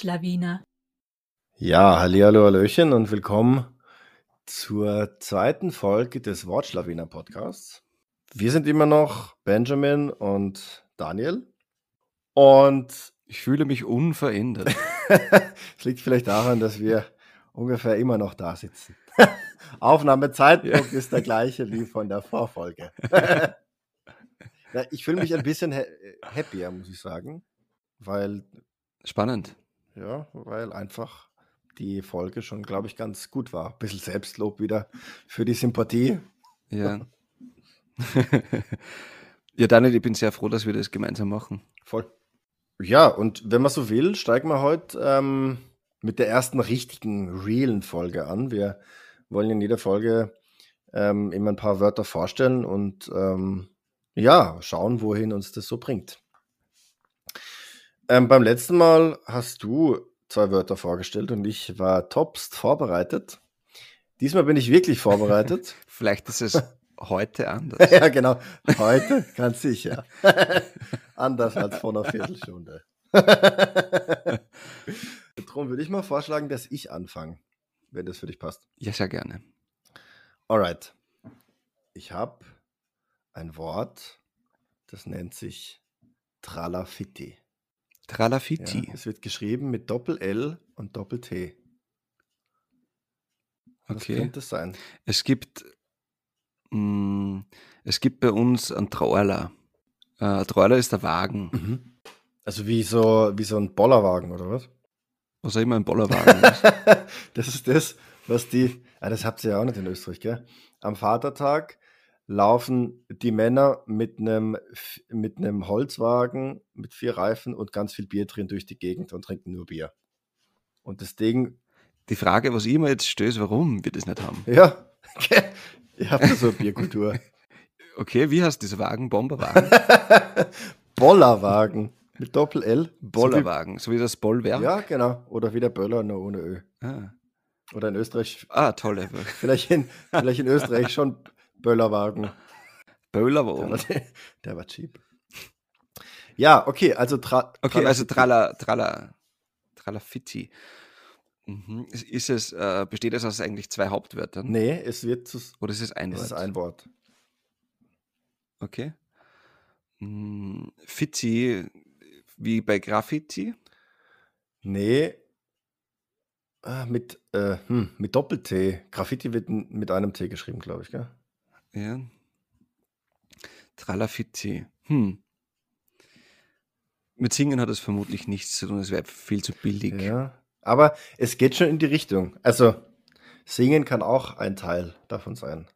Wortschlawiner. Ja, hallihallo, hallöchen und willkommen zur zweiten Folge des Wortschlawiner Podcasts. Wir sind immer noch Benjamin und Daniel und Ich fühle mich unverändert. es liegt vielleicht daran, dass wir ungefähr immer noch da sitzen. Aufnahmezeitpunkt ist der gleiche wie von der Vorfolge. ja, ich fühle mich ein bisschen ha happier, muss ich sagen, weil Spannend. Ja, weil einfach die Folge schon, glaube ich, ganz gut war. Ein bisschen Selbstlob wieder für die Sympathie. Ja. ja, Daniel, ich bin sehr froh, dass wir das gemeinsam machen. Voll. Ja, und wenn man so will, steigen wir heute ähm, mit der ersten richtigen, realen Folge an. Wir wollen in jeder Folge ähm, immer ein paar Wörter vorstellen und ähm, ja, schauen, wohin uns das so bringt. Ähm, beim letzten Mal hast du zwei Wörter vorgestellt und ich war topst vorbereitet. Diesmal bin ich wirklich vorbereitet. Vielleicht ist es heute anders. ja, genau. Heute ganz sicher. anders als vor einer Viertelstunde. Darum würde ich mal vorschlagen, dass ich anfange, wenn das für dich passt. Ja, sehr gerne. Alright. Ich habe ein Wort, das nennt sich Tralafitti. Ja, Tralafiti. es wird geschrieben mit Doppel-L und Doppel-T. Was Okay. könnte es sein? Es gibt, mh, es gibt bei uns einen Trauerler. Äh, ein Trauerler ist der Wagen, Also wie so, wie so ein Bollerwagen, oder was? was auch immer ein Bollerwagen ist. das ist das, was die, ah, das habt ihr ja auch nicht in Österreich, gell? Am Vatertag laufen die Männer mit einem, mit einem Holzwagen mit vier Reifen und ganz viel Bier drin durch die Gegend und trinken nur Bier. Und das Ding, Die Frage, was ich mir jetzt stößt, warum wir das nicht haben. ja, ihr habt ja so eine Bierkultur. Okay, wie heißt dieser Wagen? Bomberwagen? Bollerwagen mit Doppel-L. Bollerwagen, so wie das So Bollwerk? wie, ja, genau. Oder wie der Böller, nur ohne Ö. Ah, Oder in Österreich, ah tolle. vielleicht in, vielleicht in Österreich schon Böllerwagen. Der Böllerwagen. war, der war cheap. Ja, okay, also tra Okay, also Trala- Trala, Trala, Tralafitti. Mhm. Ist- es, äh, besteht es aus eigentlich zwei Hauptwörtern? Nee, es wird zu, Oder ist es ein es Wort? ist ein Wort. Okay. Mm, Fitti, wie bei Graffiti? Nee, ah, mit, äh, hm, mit Doppel-T. Graffiti wird mit einem T geschrieben, glaube ich, gell? Ja. Tralafitti. Hm. Mit Singen hat es vermutlich nichts zu tun, es wäre viel zu billig. Ja, aber es geht schon in die Richtung. Also, singen kann auch ein Teil davon sein.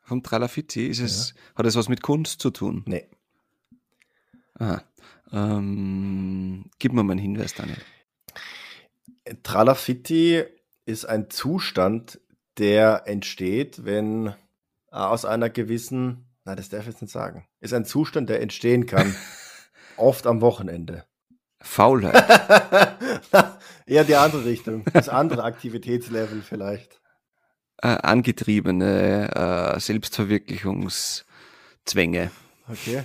Vom Tralafitti ist es, hat es was mit Kunst zu tun? Nee, Aha. Ähm, gib mir mal einen Hinweis, Daniel. Tralafitti ist ein Zustand, der entsteht, wenn aus einer gewissen, na, das darf ich jetzt nicht sagen, ist ein Zustand, der entstehen kann, oft am Wochenende. Faulheit. Eher die andere Richtung, das andere Aktivitätslevel vielleicht. äh, angetriebene äh, Selbstverwirklichungszwänge. Okay.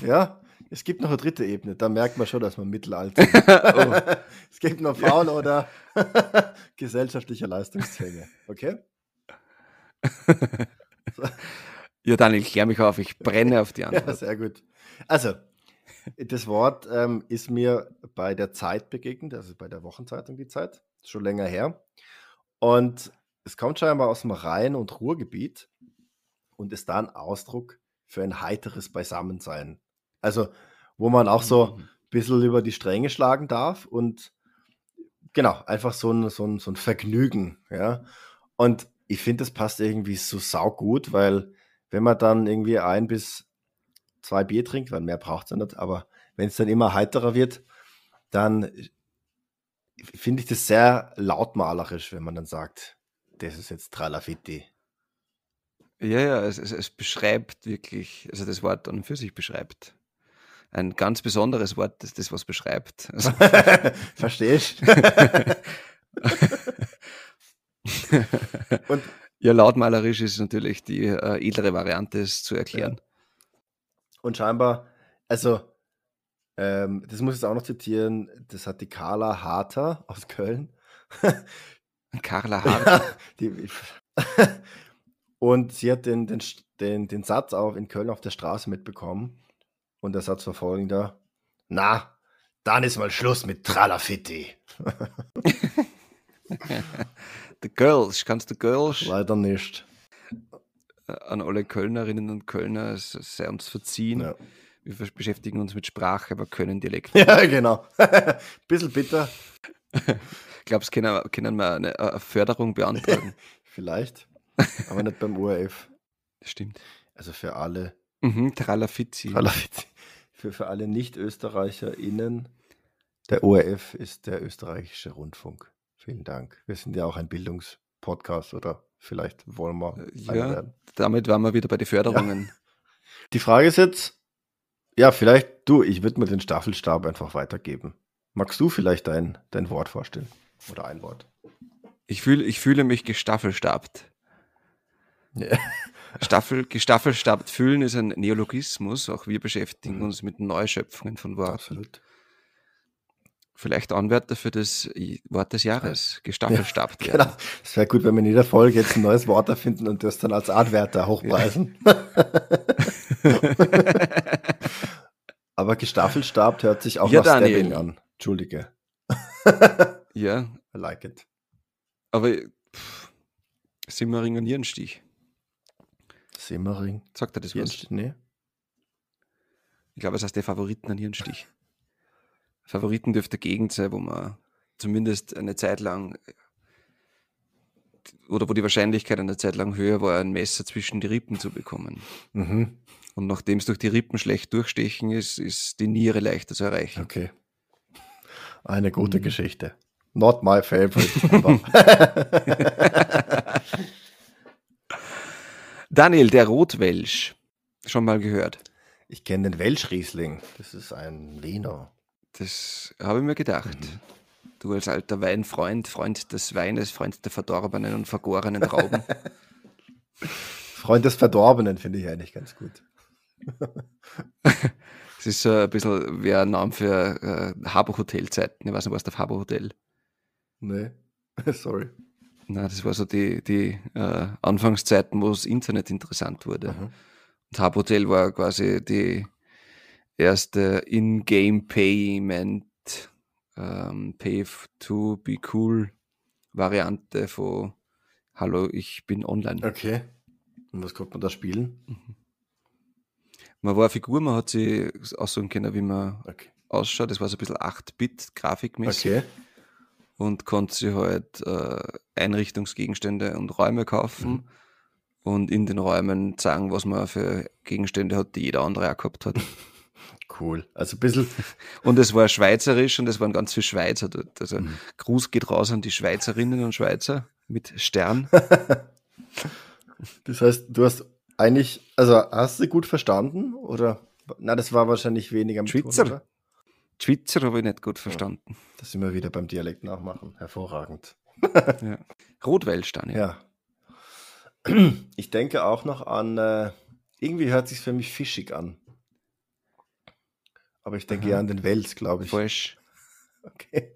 Ja, es gibt noch eine dritte Ebene, da merkt man schon, dass man mittelalter ist. oh, Es gibt noch Frauen oder gesellschaftliche Leistungszwänge. Okay? Ja, Daniel, klär mich auf, ich brenne auf die Ja, Antwort. sehr gut. Also, das Wort ähm, ist mir bei der Zeit begegnet, also bei der Wochenzeitung die Zeit, schon länger her. Und es kommt scheinbar aus dem Rhein- und Ruhrgebiet und ist da ein Ausdruck für ein heiteres Beisammensein. Also, wo man auch so ein bisschen über die Stränge schlagen darf und genau, einfach so ein, so ein, so ein Vergnügen, ja. Und ich finde, das passt irgendwie so saugut, weil wenn man dann irgendwie ein bis zwei Bier trinkt, weil mehr braucht es ja nicht, aber wenn es dann immer heiterer wird, dann finde ich das sehr lautmalerisch, wenn man dann sagt, das ist jetzt Tralafitti. Ja, ja, es, es, es beschreibt wirklich, also das Wort an und für sich beschreibt. Ein ganz besonderes Wort, das das was beschreibt. Also, Verstehst Und ja, lautmalerisch ist natürlich die äh, edlere Variante, es zu erklären. Und scheinbar, also Ähm, das muss ich jetzt auch noch zitieren. Das hat die Carla Harter aus Köln. Carla Hart. die, und sie hat den, den, den, den Satz auch in Köln auf der Straße mitbekommen. Und der Satz war folgender: Na, dann ist mal Schluss mit Tralafitti. The Girls, kannst du Girls? Leider nicht. An alle Kölnerinnen und Kölner, es sei uns verziehen. Ja, Wir beschäftigen uns mit Sprache, aber können Dialekt. ja genau. Bisschen bitter, Glaubst du, können, können wir eine, eine Förderung beantragen? vielleicht. Aber nicht beim ORF. Stimmt. Also für alle Mhm, Tralafizi. Tralafitti. Für, für alle Nicht-ÖsterreicherInnen, der ORF ist der österreichische Rundfunk. Vielen Dank. Wir sind ja auch ein Bildungspodcast oder vielleicht wollen wir Äh, Ja, werden. damit waren wir wieder bei den Förderungen. Die Frage ist jetzt, ja, vielleicht du, ich würde mir den Staffelstab einfach weitergeben. Magst du vielleicht dein, dein Wort vorstellen? Oder ein Wort? Ich, fühl, ich fühle mich gestaffelstabt. Ja. Staffel, gestaffelstabt fühlen ist ein Neologismus. Auch wir beschäftigen Mhm. uns mit Neuschöpfungen von Worten. Absolut. Vielleicht Anwärter für das Wort des Jahres. Gestaffelstabt werden. Genau. Es wäre gut, wenn wir in jeder Folge jetzt ein neues Wort erfinden und das dann als Artwärter hochpreisen. Aber Gestaffelstab hört sich auch Ja, nach Stabbing Daniel. an. Entschuldige. ja, I like it. aber pff, Simmering und Nierenstich. Simmering. Sagt er das was? Jetzt, nee. Ich glaube, es heißt der Favoriten an Nierenstich. Favoriten dürfte Gegend sein, wo man zumindest eine Zeit lang oder wo die Wahrscheinlichkeit eine Zeit lang höher war, ein Messer zwischen die Rippen zu bekommen. Mhm. Und nachdem es durch die Rippen schlecht durchstechen ist, ist die Niere leichter zu erreichen. Okay. Eine gute Mhm. Geschichte. Not my favorite. Daniel, der Rotwelsch. Schon mal gehört. ich kenne den Welschriesling. Das ist ein Wiener. Das habe ich mir gedacht. Du als alter Weinfreund, Freund des Weines, Freund der verdorbenen und vergorenen Trauben. Freund des Verdorbenen finde ich eigentlich ganz gut. Es ist so ein bisschen wie ein Name für äh, Habor-Hotel-Zeiten. Ich weiß nicht, was der Habor-Hotel. Nee. Sorry. Na, das war so die, die äh, Anfangszeiten, wo das Internet interessant wurde. Mhm. Und Habor-Hotel war quasi die erste In-Game-Payment, ähm, Pay f- to be cool Variante von Hallo, ich bin online. Okay. Und was konnte man da spielen? Man war eine Figur, man hat sie aussuchen können, wie man Okay. ausschaut. Das war so ein bisschen 8-Bit grafikmäßig. Okay. und konnte sich halt äh, Einrichtungsgegenstände und Räume kaufen Mhm. und in den Räumen sagen, was man für Gegenstände hat, die jeder andere auch gehabt hat. Cool. Also ein bisschen. Und es war schweizerisch und es waren ganz viele Schweizer dort. Also Mhm. Gruß geht raus an die Schweizerinnen und Schweizer mit Stern. Das heißt, du hast eigentlich, also hast du gut verstanden? Oder? Na, das war wahrscheinlich weniger mit Ton, Schweizer. Die Schweizer habe ich nicht gut verstanden. Das sind wir wieder beim Dialekt nachmachen. Hervorragend. Ja. Rotwelsch, Daniel. Ja. Ich denke auch noch an, äh, irgendwie hört sich für mich fischig an. Aber ich denke Aha. eher an den Wels, glaube ich. Falsch. Okay.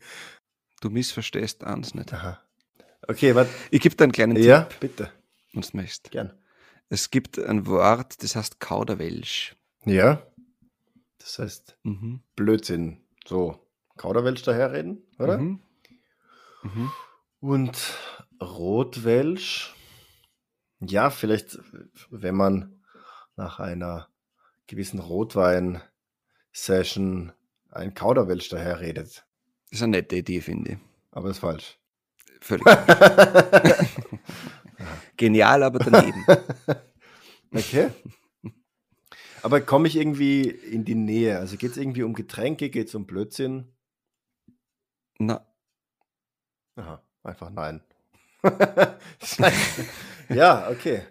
Du missverstehst eins nicht. Aha. Okay, warte. Ich gebe dir einen kleinen Ja, Tipp, bitte. wenn du möchtest. Gern. Es gibt ein Wort, das heißt Kauderwelsch. Ja. Das heißt Mhm. Blödsinn. So, Kauderwelsch daherreden, oder? Mhm. Mhm. Und Rotwelsch. Ja, vielleicht, wenn man nach einer gewissen Rotwein-Session ein Kauderwelsch daherredet. Das ist eine nette Idee, finde ich. Aber ist falsch. Völlig. Genial, aber daneben. Okay. Aber komme ich irgendwie in die Nähe? Also geht es irgendwie um Getränke, geht es um Blödsinn? Na, Aha, einfach nein. ja, okay.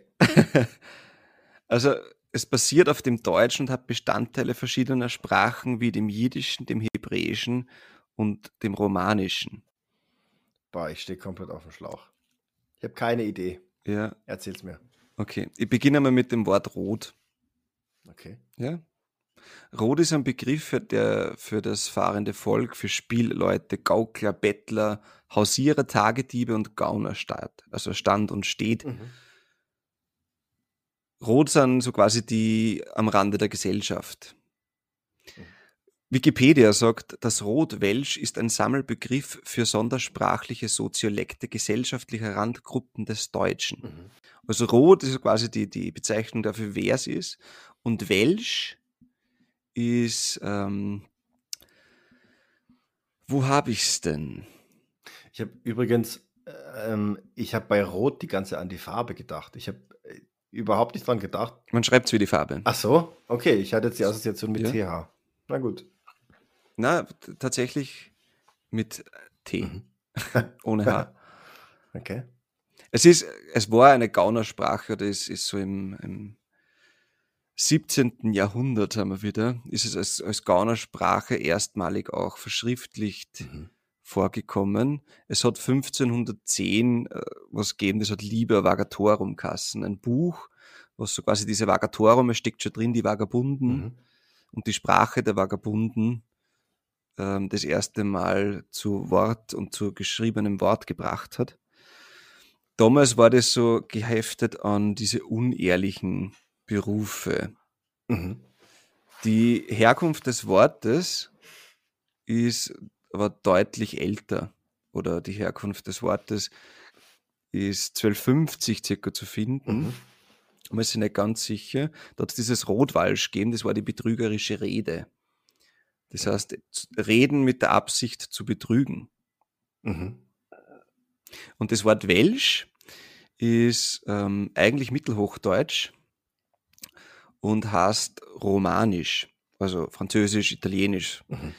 also es basiert auf dem Deutschen und hat Bestandteile verschiedener Sprachen wie dem Jiddischen, dem Hebräischen und dem Romanischen. Boah, ich stehe komplett auf dem Schlauch. Ich habe keine Idee. Ja, Erzähl's mir. okay. Ich beginne mal mit dem Wort rot. Okay. Ja? Rot ist ein Begriff für, der, für das fahrende Volk, für Spielleute, Gaukler, Bettler, Hausierer, Tagediebe und Gauner statt, also stand und steht. Mhm. Rot sind so quasi die am Rande der Gesellschaft. Wikipedia sagt, das Rot-Welsch ist ein Sammelbegriff für sondersprachliche Soziolekte gesellschaftlicher Randgruppen des Deutschen. Mhm. Also Rot ist quasi die, die Bezeichnung dafür, wer es ist. Und Welsch ist, ähm, wo habe ich es denn? Ich habe übrigens, ähm, ich habe bei Rot die ganze an die Farbe gedacht. Ich habe äh, überhaupt nicht dran gedacht. Man schreibt es wie die Farbe. Ach so, okay, ich hatte jetzt die Assoziation mit Ja. TH. Na gut. Na, tatsächlich mit T, Mhm. ohne H. Okay. Es ist, es war eine Gaunersprache, oder es ist so im, im 17. Jahrhundert, haben wir wieder, ist es als, als Gaunersprache erstmalig auch verschriftlicht Mhm. Vorgekommen. Es hat 1510 äh, was gegeben, das hat Liber Vagatorum Kassen, ein Buch, was so quasi diese Vagatorum, es steckt schon drin, die Vagabunden Mhm. und die Sprache der Vagabunden ähm, das erste Mal zu Wort und zu geschriebenem Wort gebracht hat. Damals war das so geheftet an diese unehrlichen Berufe. Mhm. Die Herkunft des Wortes ist aber deutlich älter oder die Herkunft des Wortes ist 1250 circa zu finden. Mhm. Man ist sich nicht ganz sicher. Da hat es dieses Rotwalsch gegeben, das war die betrügerische Rede. Das heißt, reden mit der Absicht zu betrügen. Mhm. Und das Wort Welsch ist ähm, eigentlich Mittelhochdeutsch und heißt Romanisch, also Französisch, Italienisch. Mhm.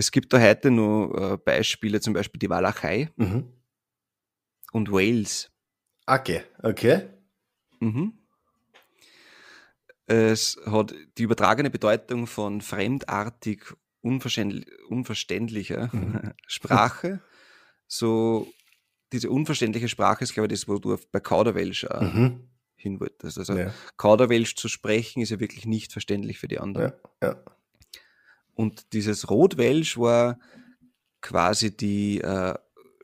Es gibt da heute nur äh, Beispiele, zum Beispiel die Walachei Mhm. und Wales. Okay, okay. Mhm. Es hat die übertragene Bedeutung von fremdartig, unverständlich, unverständlicher Mhm. Sprache. So, diese unverständliche Sprache ist, glaube ich, das, wo du bei Kauderwelsch auch Mhm. hin wolltest. Also Ja, Kauderwelsch zu sprechen ist ja wirklich nicht verständlich für die anderen. ja, ja. Und dieses Rotwelsch war quasi die äh,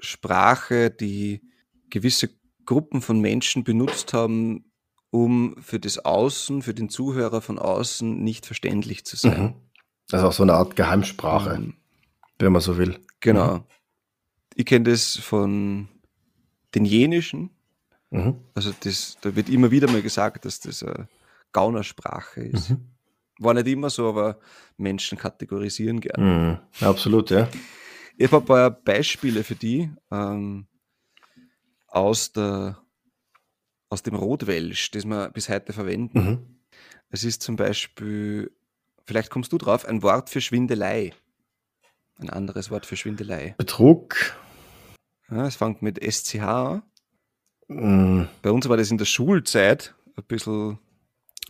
Sprache, die gewisse Gruppen von Menschen benutzt haben, um für das Außen, für den Zuhörer von außen nicht verständlich zu sein. Mhm. Also auch so eine Art Geheimsprache, Ähm, wenn man so will. genau. Ich kenne das von den Jenischen. Mhm. Also das, da wird immer wieder mal gesagt, dass das eine Gaunersprache ist. Mhm. War nicht immer so, aber Menschen kategorisieren gerne. Mhm. Absolut, ja. Ich habe ein paar Beispiele für die ähm, aus, der, aus dem Rotwelsch, das wir bis heute verwenden. Mhm. Es ist zum Beispiel, vielleicht kommst du drauf, ein Wort für Schwindelei. Ein anderes Wort für Schwindelei. Betrug. Ja, es fängt mit SCH an. Mhm. Bei uns war das in der Schulzeit ein bisschen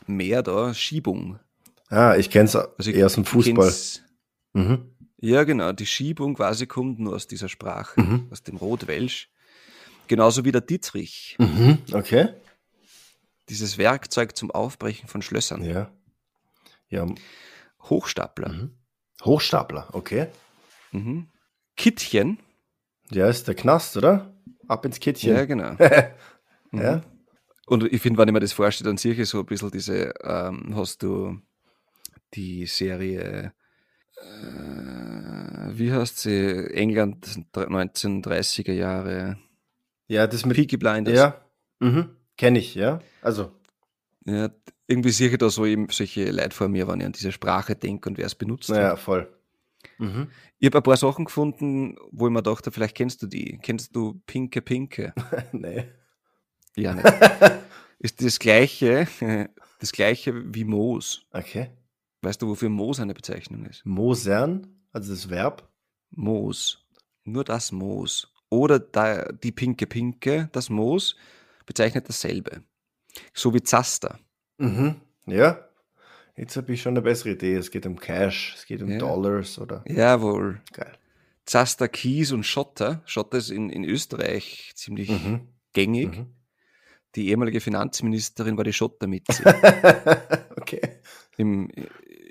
mehr da, Schiebung. Ah, ich kenne es Also eher aus dem Fußball. Mhm. Ja, genau. Die Schiebung quasi kommt nur aus dieser Sprache, Mhm. aus dem Rotwelsch. Genauso wie der Dietrich. Mhm. Okay. Dieses Werkzeug zum Aufbrechen von Schlössern. Ja. Ja. Hochstapler. Mhm. Hochstapler, okay. Mhm. Kittchen. Ja, ist der Knast, oder? Ab ins Ja, Kittchen. genau. Mhm. Ja. Und ich finde, wenn ich mir das vorstelle, dann sehe ich so ein bisschen diese, ähm, hast du die Serie, äh, wie heißt sie? England 1930er Jahre. Ja, das mit. Peaky Blinders. Ja. Mhm. Kenne ich, ja. Also. Ja, irgendwie sehe ich da so eben solche Leute vor mir, wenn ich an diese Sprache denke und wer es benutzt Naja, hat. voll. Mhm. Ich habe ein paar Sachen gefunden, wo ich mir dachte, vielleicht kennst du die. Kennst du Pinke Pinke? nee. Ja, nicht. Ist das gleiche, das gleiche wie Moos. Okay. Weißt du, wofür Moos eine Bezeichnung ist? Mosern, also das Verb. Moos. Nur das Moos. Oder da, die Pinke Pinke, das Moos, bezeichnet dasselbe. So wie Zaster. Mhm. Ja. Jetzt habe ich schon eine bessere Idee. Es geht um Cash, es geht um Ja. Dollars oder. Jawohl. Geil. Zaster, Kies und Schotter. Schotter ist in, in Österreich ziemlich Mhm. gängig. Mhm. Die ehemalige Finanzministerin war die Schottermitze. okay. Im,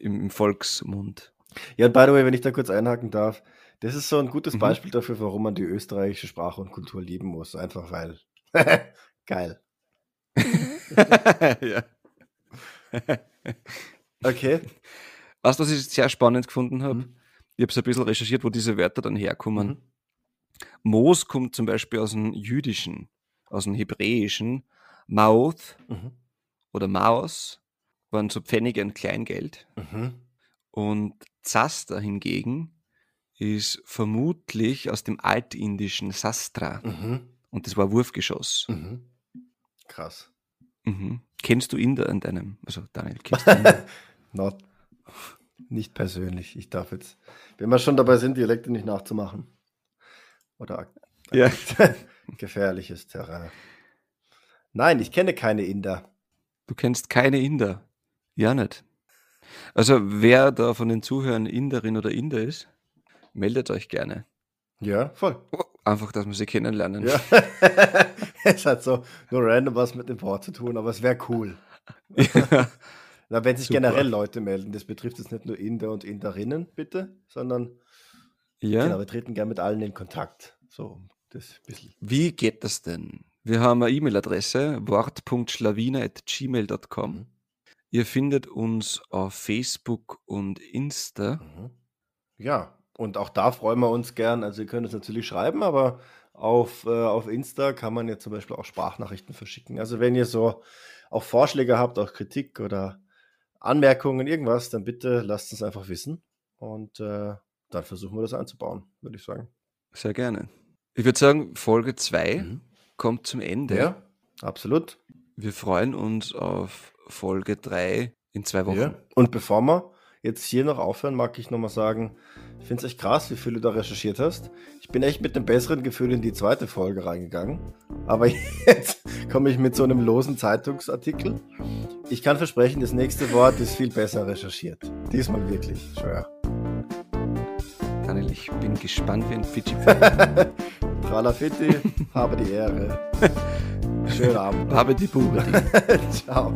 im, im Volksmund. Ja, und by the way, wenn ich da kurz einhaken darf, das ist so ein gutes Mhm. Beispiel dafür, warum man die österreichische Sprache und Kultur lieben muss. Einfach weil. Geil. ja. Okay. Du, was ich sehr spannend gefunden habe? Mhm. Ich habe so ein bisschen recherchiert, wo diese Wörter dann herkommen. Mhm. Moos kommt zum Beispiel aus dem Jüdischen, aus dem Hebräischen. Mauth Mhm. oder Maus waren so Pfennige und Kleingeld. Mhm. Und Zaster hingegen ist vermutlich aus dem altindischen Sastra. Mhm. Und das war Wurfgeschoss. Mhm. Krass. Mhm. Kennst du Inder in deinem, also Daniel, kennst du Inder? Not, nicht persönlich. Ich darf jetzt, wenn wir schon dabei sind, Dialekte nicht nachzumachen. Oder ja. gefährliches Terrain. Nein, ich kenne keine Inder. Du kennst keine Inder. Ja, nicht. Also, wer da von den Zuhörern Inderin oder Inder ist, meldet euch gerne. Ja, voll. Einfach, dass wir sie kennenlernen. Ja. es hat so nur random was mit dem Wort zu tun, aber es wäre cool. Ja. Na, wenn sich Super. generell Leute melden, das betrifft jetzt nicht nur Inder und Inderinnen, bitte, sondern ja. genau, wir treten gern mit allen in Kontakt. So, das bisschen. Wie geht das denn? Wir haben eine E-Mail-Adresse, wort.schlawiner.gmail.com. Ihr findet uns auf Facebook und Insta. Mhm. Ja, und auch da freuen wir uns gern. Also ihr könnt es natürlich schreiben, aber auf, äh, auf Insta kann man ja zum Beispiel auch Sprachnachrichten verschicken. Also wenn ihr so auch Vorschläge habt, auch Kritik oder Anmerkungen, irgendwas, dann bitte lasst uns einfach wissen. Und äh, dann versuchen wir das einzubauen, würde ich sagen. Sehr gerne. Ich würde sagen, Folge 2 Mhm. kommt zum Ende. Ja, absolut. Wir freuen uns auf Folge 3 in zwei Wochen. Ja. Und bevor wir jetzt hier noch aufhören, mag ich nochmal sagen, ich finde es echt krass, wie viel du da recherchiert hast. Ich bin echt mit einem besseren Gefühl in die zweite Folge reingegangen. Aber jetzt komme ich mit so einem losen Zeitungsartikel. Ich kann versprechen, das nächste Wort ist viel besser recherchiert. Diesmal wirklich, schwör. Daniel, ich bin gespannt wie ein Fidschi. Tralafitti, habe die Ehre. Schönen Abend. Habe die Bube. Ciao.